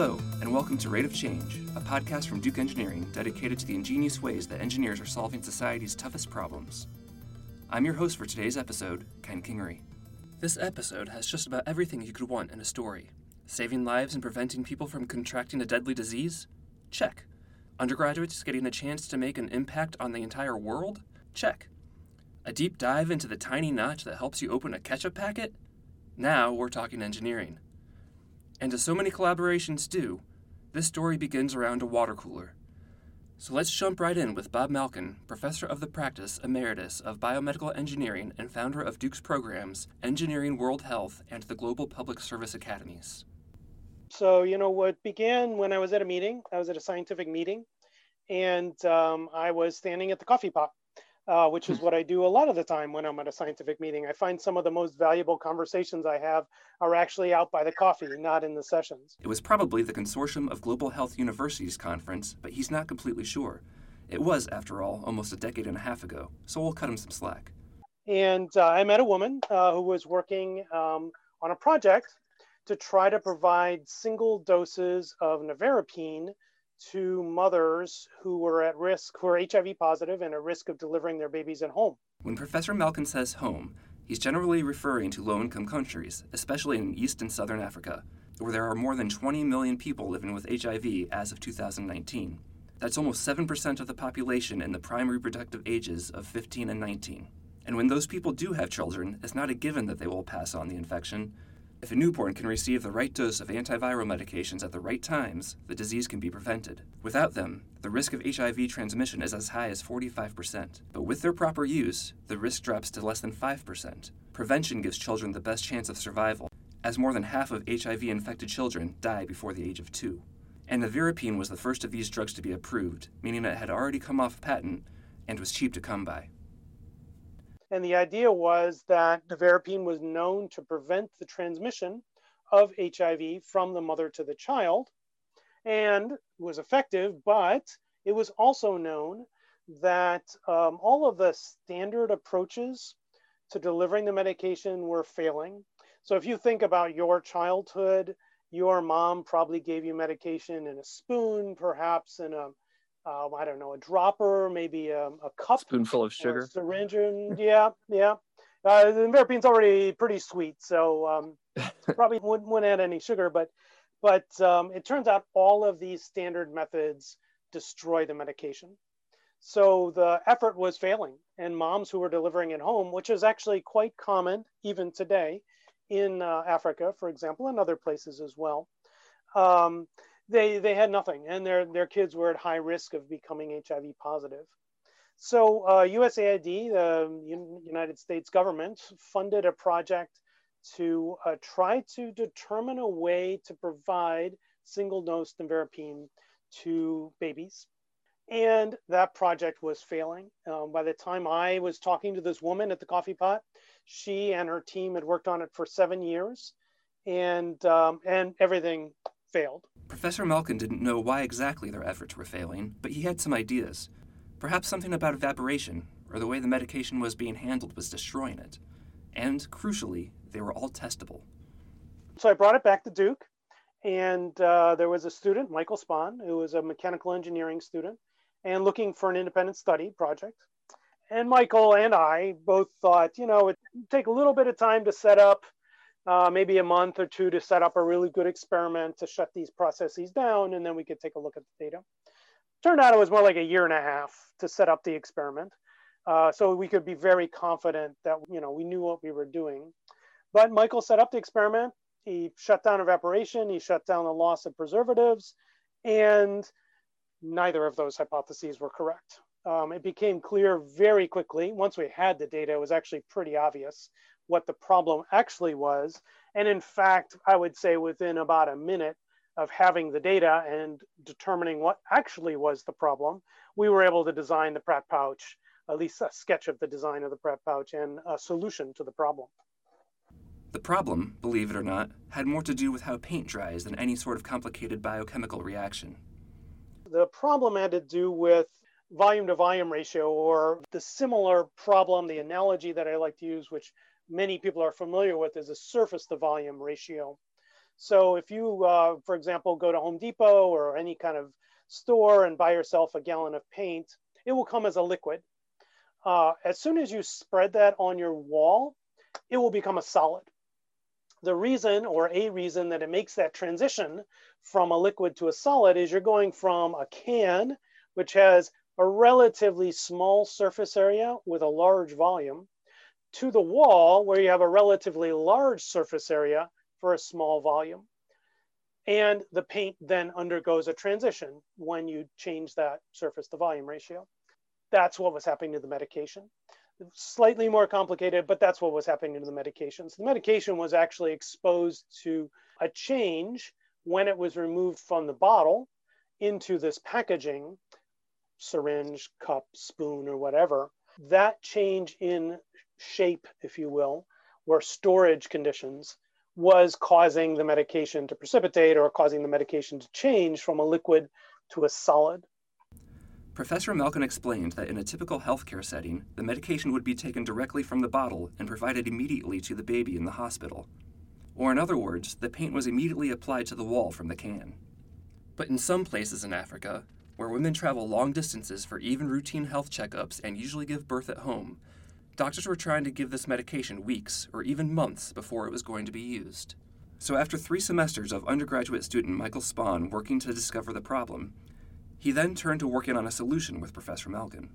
Hello, and welcome to Rate of Change, a podcast from Duke Engineering dedicated to the ingenious ways that engineers are solving society's toughest problems. I'm your host for today's episode, Ken Kingery. This episode has just about everything you could want in a story. Saving lives and preventing people from contracting a deadly disease? Check. Undergraduates getting a chance to make an impact on the entire world? Check. A deep dive into the tiny notch that helps you open a ketchup packet? Now we're talking engineering. And as so many collaborations do, this story begins around a water cooler. So let's jump right in with Bob Malkin, Professor of the Practice Emeritus of Biomedical Engineering and founder of Duke's programs Engineering World Health and the Global Public Service Academies. So, you know, what began when I was at a meeting, I was at a scientific meeting, and um, I was standing at the coffee pot uh, which is what I do a lot of the time when I'm at a scientific meeting. I find some of the most valuable conversations I have are actually out by the coffee, not in the sessions. It was probably the Consortium of Global Health Universities conference, but he's not completely sure. It was, after all, almost a decade and a half ago, so we'll cut him some slack. And uh, I met a woman uh, who was working um, on a project to try to provide single doses of nevirapine to mothers who were at risk, who are HIV positive and at risk of delivering their babies at home. When Professor Malkin says home, he's generally referring to low income countries, especially in East and Southern Africa, where there are more than 20 million people living with HIV as of 2019. That's almost 7% of the population in the prime reproductive ages of 15 and 19. And when those people do have children, it's not a given that they will pass on the infection, if a newborn can receive the right dose of antiviral medications at the right times, the disease can be prevented. Without them, the risk of HIV transmission is as high as 45%. But with their proper use, the risk drops to less than 5%. Prevention gives children the best chance of survival, as more than half of HIV infected children die before the age of two. And nevirapine was the first of these drugs to be approved, meaning it had already come off patent and was cheap to come by. And the idea was that nevirapine was known to prevent the transmission of HIV from the mother to the child and was effective, but it was also known that um, all of the standard approaches to delivering the medication were failing. So if you think about your childhood, your mom probably gave you medication in a spoon, perhaps in a um, I don't know, a dropper, maybe a, a cup, spoonful of sugar, syringe, and yeah, yeah. Uh, the Nevirapine's already pretty sweet, so um, probably wouldn't, wouldn't add any sugar. But but um, it turns out all of these standard methods destroy the medication. So the effort was failing, and moms who were delivering at home, which is actually quite common even today in uh, Africa, for example, and other places as well. Um, they they had nothing, and their their kids were at high risk of becoming HIV positive. So uh, USAID, the United States government, funded a project to uh, try to determine a way to provide single dose nevirapine to babies. And that project was failing. Um, by the time I was talking to this woman at the coffee pot, she and her team had worked on it for seven years, and um, and everything failed. Professor Malkin didn't know why exactly their efforts were failing, but he had some ideas. Perhaps something about evaporation, or the way the medication was being handled was destroying it. And, crucially, they were all testable. So I brought it back to Duke, and uh, there was a student, Michael Spahn, who was a mechanical engineering student, and looking for an independent study project. And Michael and I both thought, you know, it'd take a little bit of time to set up uh, maybe a month or two to set up a really good experiment to shut these processes down, and then we could take a look at the data. Turned out it was more like a year and a half to set up the experiment. Uh, so we could be very confident that you know we knew what we were doing. But Michael set up the experiment. He shut down evaporation. He shut down the loss of preservatives, and neither of those hypotheses were correct. Um, it became clear very quickly once we had the data. It was actually pretty obvious what the problem actually was. And in fact, I would say within about a minute of having the data and determining what actually was the problem, we were able to design the Pratt pouch, at least a sketch of the design of the Pratt pouch and a solution to the problem. The problem, believe it or not, had more to do with how paint dries than any sort of complicated biochemical reaction. The problem had to do with volume to volume ratio, or the similar problem, the analogy that I like to use, which many people are familiar with is a surface to volume ratio. So if you, uh, for example, go to Home Depot or any kind of store and buy yourself a gallon of paint, it will come as a liquid. Uh, as soon as you spread that on your wall, it will become a solid. The reason or a reason that it makes that transition from a liquid to a solid is you're going from a can, which has a relatively small surface area with a large volume, to the wall where you have a relatively large surface area for a small volume. And the paint then undergoes a transition when you change that surface to volume ratio. That's what was happening to the medication. Slightly more complicated, but that's what was happening to the medication. So The medication was actually exposed to a change when it was removed from the bottle into this packaging, syringe, cup, spoon, or whatever. That change in shape, if you will, or storage conditions was causing the medication to precipitate or causing the medication to change from a liquid to a solid. Professor Malkin explained that in a typical healthcare setting, the medication would be taken directly from the bottle and provided immediately to the baby in the hospital. Or, in other words, the paint was immediately applied to the wall from the can. But in some places in Africa, where women travel long distances for even routine health checkups and usually give birth at home, doctors were trying to give this medication weeks or even months before it was going to be used. So, after three semesters of undergraduate student Michael Spahn working to discover the problem, he then turned to working on a solution with Professor Malkin.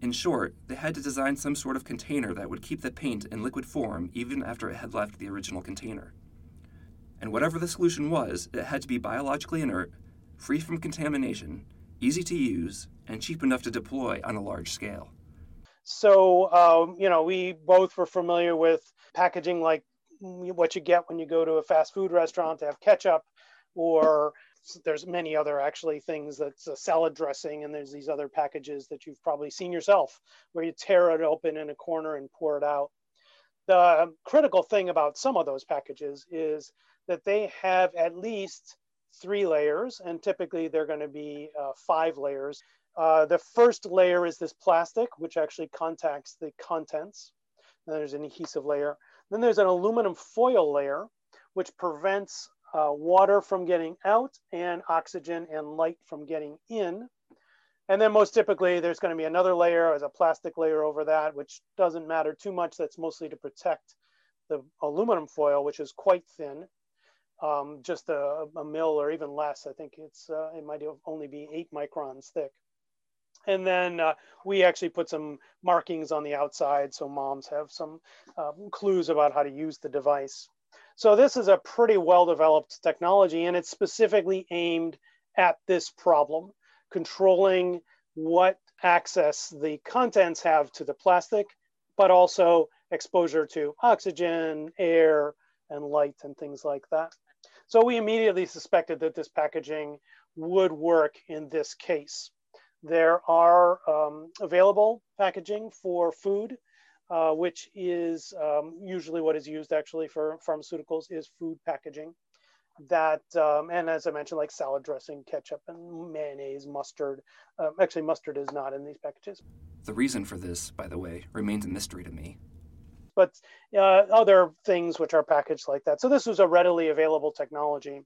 In short, they had to design some sort of container that would keep the paint in liquid form even after it had left the original container. And whatever the solution was, it had to be biologically inert, free from contamination, easy to use, and cheap enough to deploy on a large scale. So, um, you know, we both were familiar with packaging like what you get when you go to a fast food restaurant to have ketchup or there's many other actually things that's a salad dressing and there's these other packages that you've probably seen yourself where you tear it open in a corner and pour it out. The critical thing about some of those packages is that they have at least three layers and typically they're going to be uh, five layers uh, the first layer is this plastic which actually contacts the contents then there's an adhesive layer then there's an aluminum foil layer which prevents uh, water from getting out and oxygen and light from getting in. And then most typically there's going to be another layer as a plastic layer over that, which doesn't matter too much. That's mostly to protect the aluminum foil, which is quite thin, um, just a, a, mil or even less. I think it's uh, it might only be eight microns thick. And then uh, we actually put some markings on the outside so moms have some um, clues about how to use the device. So this is a pretty well-developed technology and it's specifically aimed at this problem, controlling what access the contents have to the plastic, but also exposure to oxygen, air, and light and things like that. So we immediately suspected that this packaging would work in this case. There are um, available packaging for food uh, which is um, usually what is used actually for pharmaceuticals is food packaging. That um, and as i mentioned like salad dressing ketchup and mayonnaise mustard um, actually mustard is not in these packages. The reason for this by the way remains a mystery to me. But uh, other things which are packaged like that. So this was a readily available technology.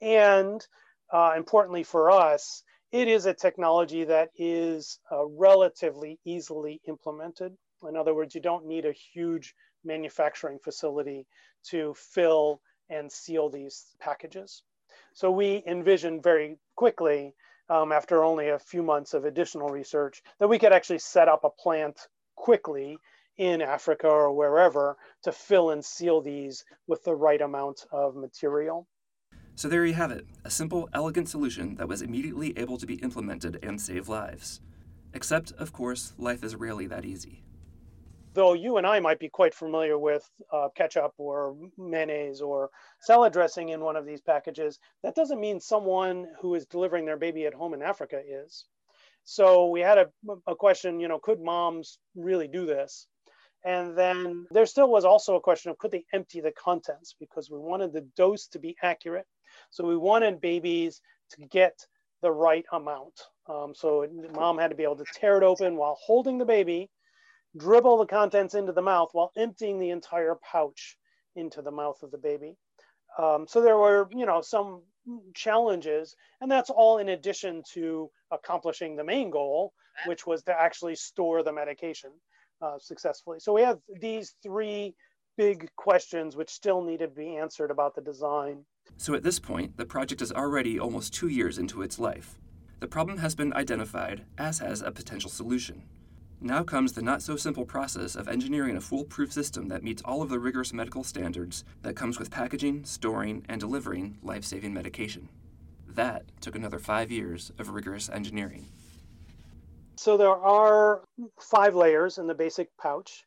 And uh, importantly for us it is a technology that is uh, relatively easily implemented in other words, you don't need a huge manufacturing facility to fill and seal these packages. So we envisioned very quickly, um, after only a few months of additional research, that we could actually set up a plant quickly in Africa or wherever to fill and seal these with the right amount of material. So there you have it a simple, elegant solution that was immediately able to be implemented and save lives. Except, of course, life is rarely that easy though you and I might be quite familiar with uh, ketchup or mayonnaise or salad dressing in one of these packages, that doesn't mean someone who is delivering their baby at home in Africa is. So we had a, a question, you know, could moms really do this? And then there still was also a question of could they empty the contents because we wanted the dose to be accurate. So we wanted babies to get the right amount. Um, so mom had to be able to tear it open while holding the baby dribble the contents into the mouth while emptying the entire pouch into the mouth of the baby. Um, so there were, you know, some challenges, and that's all in addition to accomplishing the main goal, which was to actually store the medication uh, successfully. So we have these three big questions which still need to be answered about the design. So at this point, the project is already almost two years into its life. The problem has been identified, as has a potential solution. Now comes the not so simple process of engineering a foolproof system that meets all of the rigorous medical standards that comes with packaging, storing, and delivering life saving medication. That took another five years of rigorous engineering. So there are five layers in the basic pouch,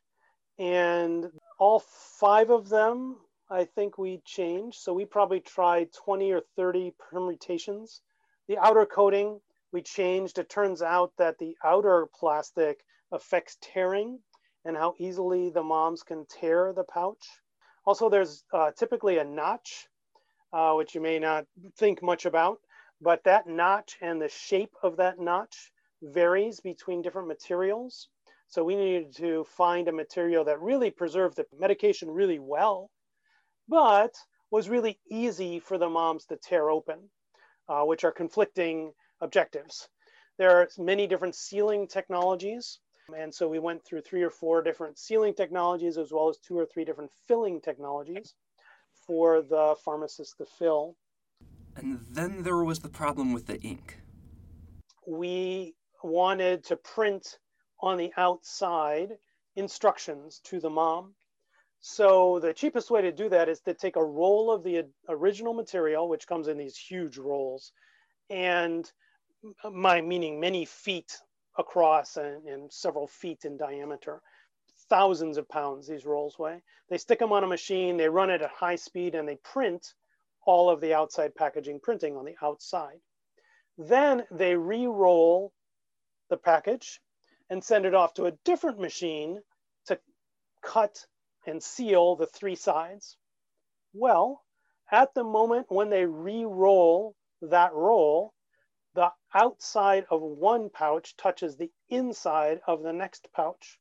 and all five of them I think we changed. So we probably tried 20 or 30 permutations. The outer coating we changed. It turns out that the outer plastic affects tearing and how easily the moms can tear the pouch. Also, there's uh, typically a notch, uh, which you may not think much about, but that notch and the shape of that notch varies between different materials. So we needed to find a material that really preserved the medication really well, but was really easy for the moms to tear open, uh, which are conflicting objectives. There are many different sealing technologies. And so we went through three or four different sealing technologies, as well as two or three different filling technologies for the pharmacist to fill. And then there was the problem with the ink. We wanted to print on the outside instructions to the mom. So the cheapest way to do that is to take a roll of the original material, which comes in these huge rolls, and my meaning many feet across and, and several feet in diameter. Thousands of pounds these rolls weigh. They stick them on a machine, they run it at high speed, and they print all of the outside packaging printing on the outside. Then they re-roll the package and send it off to a different machine to cut and seal the three sides. Well, at the moment when they re-roll that roll, the outside of one pouch touches the inside of the next pouch.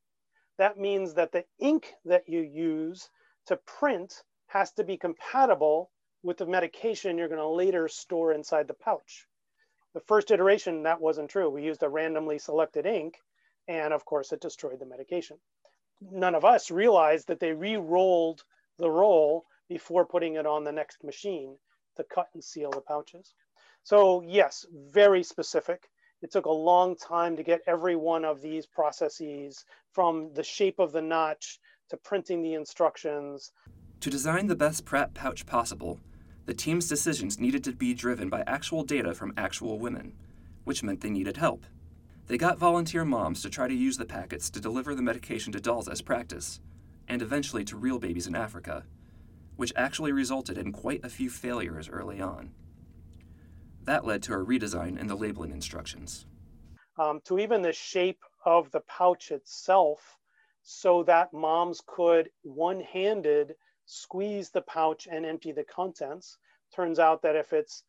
That means that the ink that you use to print has to be compatible with the medication you're to later store inside the pouch. The first iteration, that wasn't true. We used a randomly selected ink, and of course, it destroyed the medication. None of us realized that they re rolled the roll before putting it on the next machine to cut and seal the pouches. So yes, very specific. It took a long time to get every one of these processes from the shape of the notch to printing the instructions. To design the best Pratt pouch possible, the team's decisions needed to be driven by actual data from actual women, which meant they needed help. They got volunteer moms to try to use the packets to deliver the medication to dolls as practice, and eventually to real babies in Africa, which actually resulted in quite a few failures early on. That led to a redesign in the labeling instructions. Um, to even the shape of the pouch itself, so that moms could one handed squeeze the pouch and empty the contents. Turns out that if it's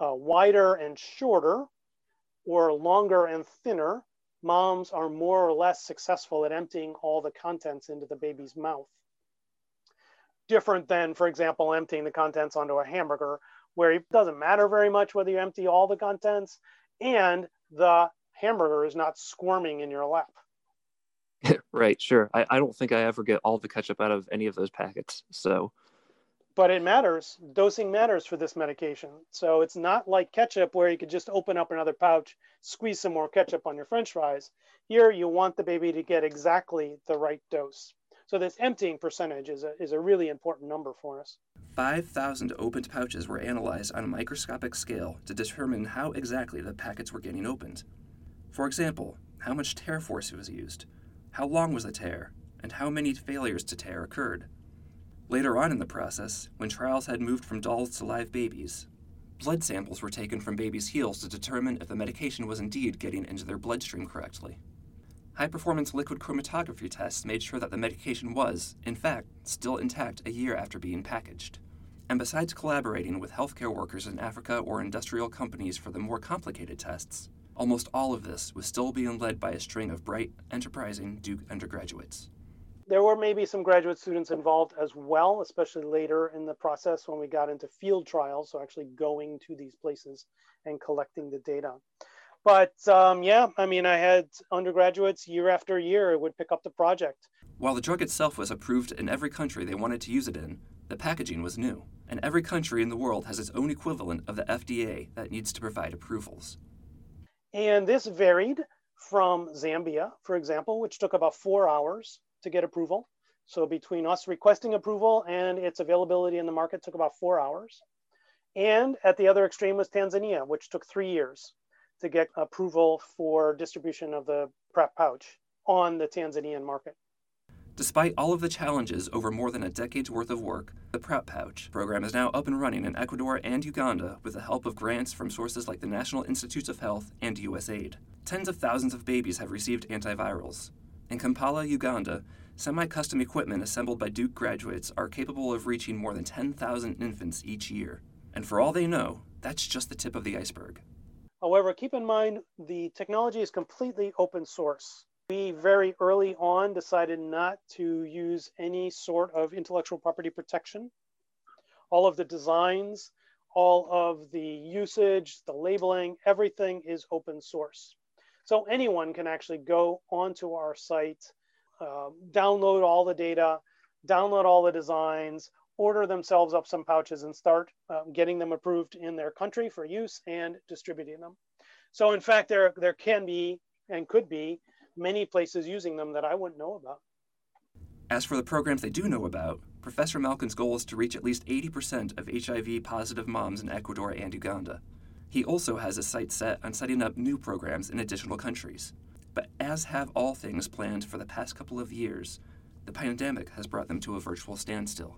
uh, wider and shorter or longer and thinner, moms are more or less successful at emptying all the contents into the baby's mouth. Different than, for example, emptying the contents onto a hamburger where it doesn't matter very much whether you empty all the contents and the hamburger is not squirming in your lap. right, sure. I, I don't think I ever get all the ketchup out of any of those packets. So, but it matters. Dosing matters for this medication. So it's not like ketchup where you could just open up another pouch, squeeze some more ketchup on your french fries. Here, you want the baby to get exactly the right dose. So this emptying percentage is a, is a really important number for us. 5,000 opened pouches were analyzed on a microscopic scale to determine how exactly the packets were getting opened. For example, how much tear force was used, how long was the tear, and how many failures to tear occurred. Later on in the process, when trials had moved from dolls to live babies, blood samples were taken from babies' heels to determine if the medication was indeed getting into their bloodstream correctly. High performance liquid chromatography tests made sure that the medication was, in fact, still intact a year after being packaged. And besides collaborating with healthcare workers in Africa or industrial companies for the more complicated tests, almost all of this was still being led by a string of bright, enterprising Duke undergraduates. There were maybe some graduate students involved as well, especially later in the process when we got into field trials, so actually going to these places and collecting the data. But um, yeah, I mean, I had undergraduates year after year would pick up the project. While the drug itself was approved in every country they wanted to use it in, the packaging was new, and every country in the world has its own equivalent of the FDA that needs to provide approvals. And this varied from Zambia, for example, which took about four hours to get approval. So between us requesting approval and its availability in the market took about four hours. And at the other extreme was Tanzania, which took three years to get approval for distribution of the Pratt pouch on the Tanzanian market. Despite all of the challenges over more than a decade's worth of work, the Pratt Pouch program is now up and running in Ecuador and Uganda with the help of grants from sources like the National Institutes of Health and USAID. Tens of thousands of babies have received antivirals. In Kampala, Uganda, semi custom equipment assembled by Duke graduates are capable of reaching more than 10,000 infants each year. And for all they know, that's just the tip of the iceberg. However, keep in mind the technology is completely open source. We very early on decided not to use any sort of intellectual property protection. All of the designs, all of the usage, the labeling, everything is open source. So anyone can actually go onto our site, uh, download all the data, download all the designs, order themselves up some pouches and start uh, getting them approved in their country for use and distributing them. So in fact, there, there can be and could be many places using them that I wouldn't know about. As for the programs they do know about, Professor Malkin's goal is to reach at least 80% of HIV positive moms in Ecuador and Uganda. He also has his sights set on setting up new programs in additional countries. But as have all things planned for the past couple of years, the pandemic has brought them to a virtual standstill.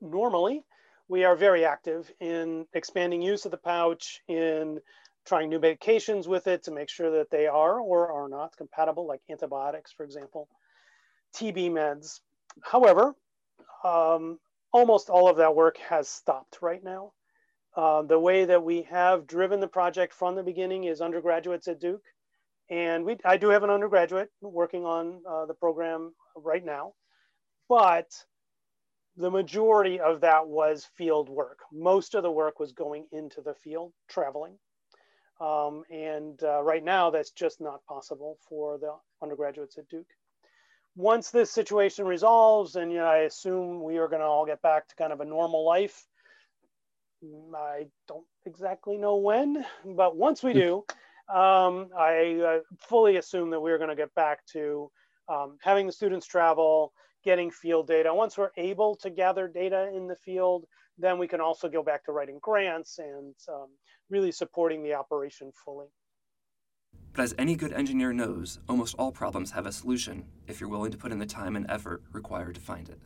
Normally, we are very active in expanding use of the pouch, in trying new medications with it to make sure that they are or are not compatible, like antibiotics, for example, TB meds. However, um, almost all of that work has stopped right now. Uh, the way that we have driven the project from the beginning is undergraduates at Duke. And we, I do have an undergraduate working on uh, the program right now, but the majority of that was field work. Most of the work was going into the field, traveling. Um, and uh, right now, that's just not possible for the undergraduates at Duke. Once this situation resolves, and you know, I assume we are going to all get back to kind of a normal life. I don't exactly know when, but once we do, um, I uh, fully assume that we're going to get back to um, having the students travel, getting field data. Once we're able to gather data in the field, then we can also go back to writing grants and um, really supporting the operation fully. But as any good engineer knows, almost all problems have a solution if you're willing to put in the time and effort required to find it.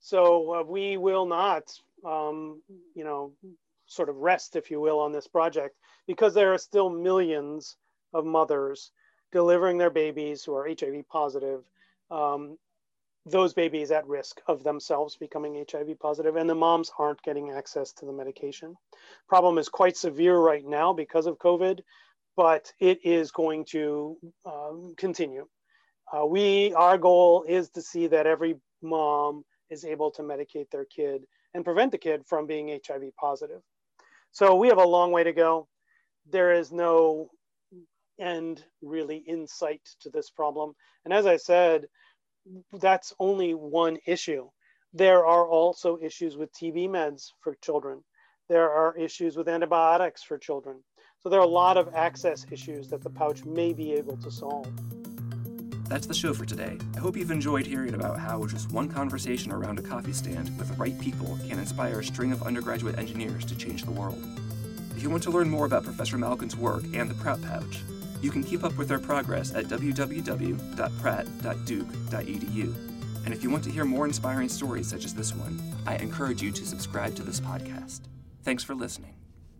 So uh, we will not, um, you know, sort of rest, if you will, on this project because there are still millions of mothers delivering their babies who are HIV positive um, those babies at risk of themselves becoming HIV positive, and the moms aren't getting access to the medication. Problem is quite severe right now because of COVID, but it is going to um, continue. Uh, we, our goal is to see that every mom is able to medicate their kid and prevent the kid from being HIV positive. So we have a long way to go. There is no end really in sight to this problem. And as I said, that's only one issue. There are also issues with TB meds for children. There are issues with antibiotics for children. So there are a lot of access issues that the pouch may be able to solve. That's the show for today. I hope you've enjoyed hearing about how just one conversation around a coffee stand with the right people can inspire a string of undergraduate engineers to change the world. If you want to learn more about Professor Malkin's work and the Pratt Pouch, you can keep up with their progress at www.pratt.duke.edu. And if you want to hear more inspiring stories such as this one, I encourage you to subscribe to this podcast. Thanks for listening.